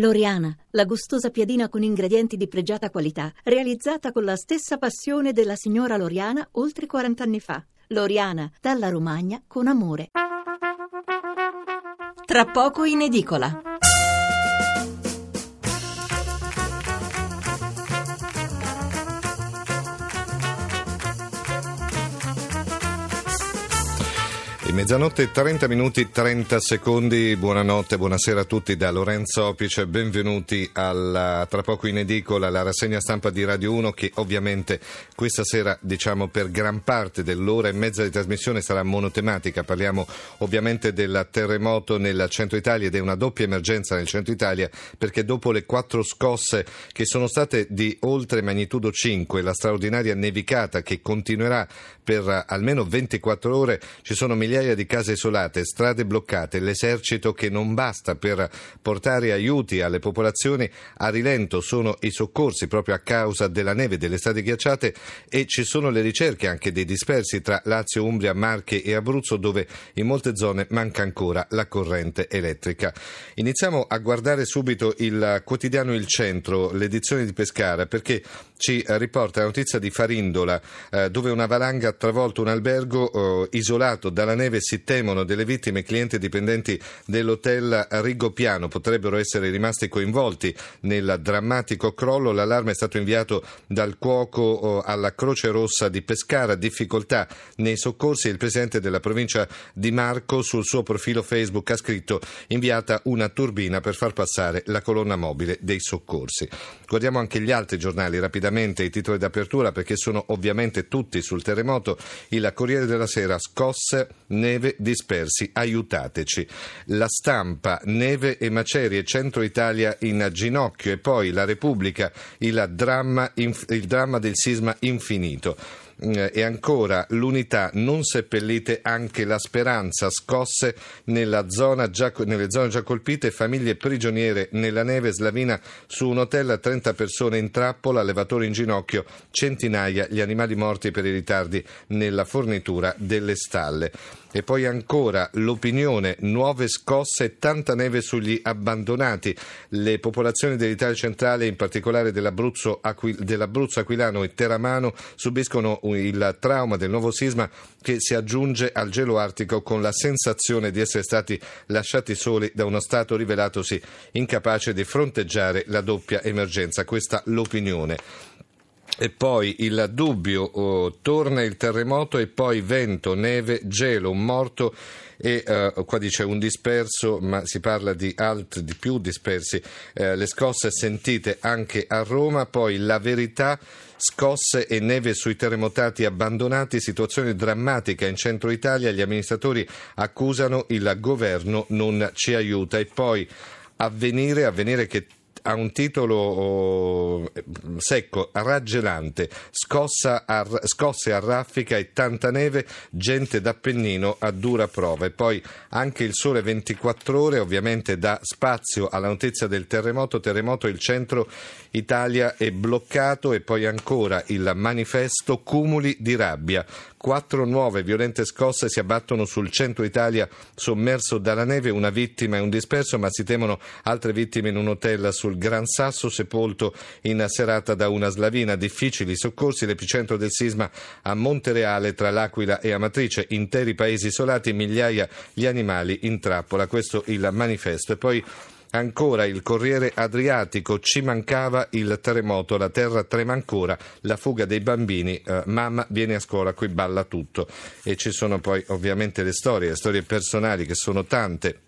Loriana, la gustosa piadina con ingredienti di pregiata qualità, realizzata con la stessa passione della signora Loriana oltre 40 anni fa. Loriana, dalla Romagna con amore. Tra poco in edicola. Mezzanotte 30 minuti 30 secondi, buonanotte, buonasera a tutti da Lorenzo Opice, benvenuti alla, tra poco in edicola la rassegna stampa di Radio 1 che ovviamente questa sera diciamo per gran parte dell'ora e mezza di trasmissione sarà monotematica, parliamo ovviamente del terremoto nel centro Italia ed è una doppia emergenza nel centro Italia perché dopo le quattro scosse che sono state di oltre magnitudo 5, la straordinaria nevicata che continuerà per almeno 24 ore, ci sono migliaia migliaia di case isolate, strade bloccate, l'esercito che non basta per portare aiuti alle popolazioni, a rilento sono i soccorsi proprio a causa della neve delle strade ghiacciate e ci sono le ricerche anche dei dispersi tra Lazio, Umbria, Marche e Abruzzo dove in molte zone manca ancora la corrente elettrica. Iniziamo a guardare subito il quotidiano Il Centro, l'edizione di Pescara, perché ci riporta la notizia di Farindola eh, dove una valanga ha travolto un albergo eh, isolato dalla neve neve si temono delle vittime clienti dipendenti dell'hotel Rigopiano potrebbero essere rimasti coinvolti nel drammatico crollo. L'allarme è stato inviato dal cuoco oh, alla Croce Rossa di Pescara. Difficoltà nei soccorsi. Il presidente della provincia di Marco sul suo profilo Facebook ha scritto inviata una turbina per far passare la colonna mobile dei soccorsi. Guardiamo anche gli altri giornali rapidamente, i titoli d'apertura perché sono ovviamente tutti sul terremoto. Il Corriere della Sera scosse neve dispersi, aiutateci. La stampa, neve e macerie, centro Italia in ginocchio e poi la Repubblica, il dramma, il dramma del sisma infinito. Eh, e ancora l'unità non seppellite anche la speranza scosse già, nelle zone già colpite famiglie prigioniere nella neve slavina su un hotel a 30 persone in trappola allevatori in ginocchio centinaia gli animali morti per i ritardi nella fornitura delle stalle e poi ancora l'opinione, nuove scosse e tanta neve sugli abbandonati. Le popolazioni dell'Italia centrale, in particolare dell'Abruzzo, dell'Abruzzo Aquilano e Teramano, subiscono il trauma del nuovo sisma che si aggiunge al gelo artico con la sensazione di essere stati lasciati soli da uno Stato rivelatosi incapace di fronteggiare la doppia emergenza. Questa l'opinione. E poi il dubbio, oh, torna il terremoto e poi vento, neve, gelo, un morto e uh, qua dice un disperso, ma si parla di altri, di più dispersi. Uh, le scosse sentite anche a Roma, poi la verità scosse e neve sui terremotati abbandonati, situazione drammatica in centro Italia, gli amministratori accusano il governo non ci aiuta e poi avvenire, avvenire che ha un titolo oh, secco, raggelante, a, scosse a raffica e tanta neve, gente d'Appennino a dura prova. E poi anche il sole 24 ore ovviamente dà spazio alla notizia del terremoto, terremoto il centro Italia è bloccato e poi ancora il manifesto cumuli di rabbia. Quattro nuove violente scosse si abbattono sul centro Italia sommerso dalla neve, una vittima e un disperso, ma si temono altre vittime in un hotel sul Gran Sasso sepolto in serata da una slavina. Difficili soccorsi, l'epicentro del sisma a Montereale tra l'Aquila e Amatrice, interi paesi isolati, migliaia gli animali in trappola. Questo il manifesto. E poi Ancora il Corriere Adriatico, ci mancava il terremoto, la terra trema ancora, la fuga dei bambini, eh, mamma viene a scuola, qui balla tutto. E ci sono poi ovviamente le storie, le storie personali che sono tante.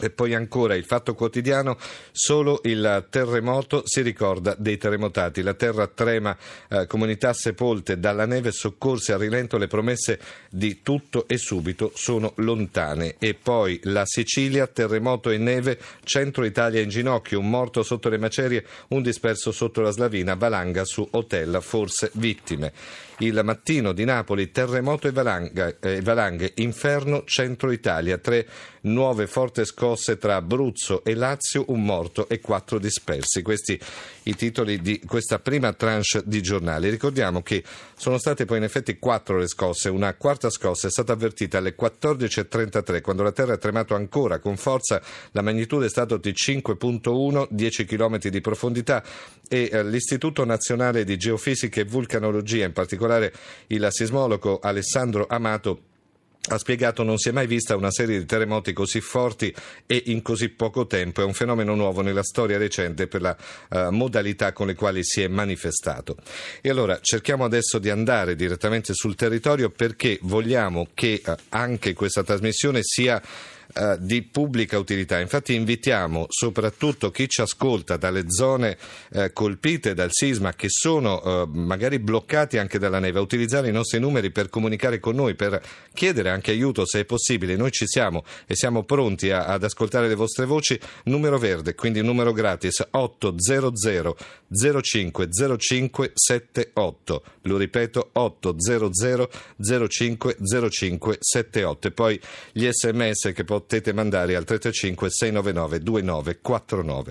E poi ancora il fatto quotidiano, solo il terremoto si ricorda dei terremotati. La terra trema, eh, comunità sepolte dalla neve, soccorsi a rilento, le promesse di tutto e subito sono lontane. E poi la Sicilia, terremoto e neve, centro Italia in ginocchio, un morto sotto le macerie, un disperso sotto la slavina, valanga su hotel, forse vittime. Il mattino di Napoli, terremoto e valanghe, eh, valanghe inferno, centro Italia, tre nuove forti scosse tra Abruzzo e Lazio, un morto e quattro dispersi. Questi i titoli di questa prima tranche di giornali. Ricordiamo che sono state poi in effetti quattro le scosse, una quarta scossa è stata avvertita alle 14.33 quando la terra ha tremato ancora con forza, la magnitudo è stata di 5.1, 10 km di profondità e eh, l'Istituto Nazionale di Geofisica e Vulcanologia, in particolare il sismologo Alessandro Amato, ha spiegato non si è mai vista una serie di terremoti così forti e in così poco tempo. È un fenomeno nuovo nella storia recente per la uh, modalità con le quali si è manifestato. E allora cerchiamo adesso di andare direttamente sul territorio perché vogliamo che uh, anche questa trasmissione sia eh, di pubblica utilità. Infatti invitiamo soprattutto chi ci ascolta dalle zone eh, colpite dal sisma che sono eh, magari bloccati anche dalla neve a utilizzare i nostri numeri per comunicare con noi, per chiedere anche aiuto se è possibile. Noi ci siamo e siamo pronti a, ad ascoltare le vostre voci. Numero verde, quindi numero gratis 800 05 05 78. Lo ripeto 800 05 05 78 e poi gli sms che potete potete mandare al 335 699 2949.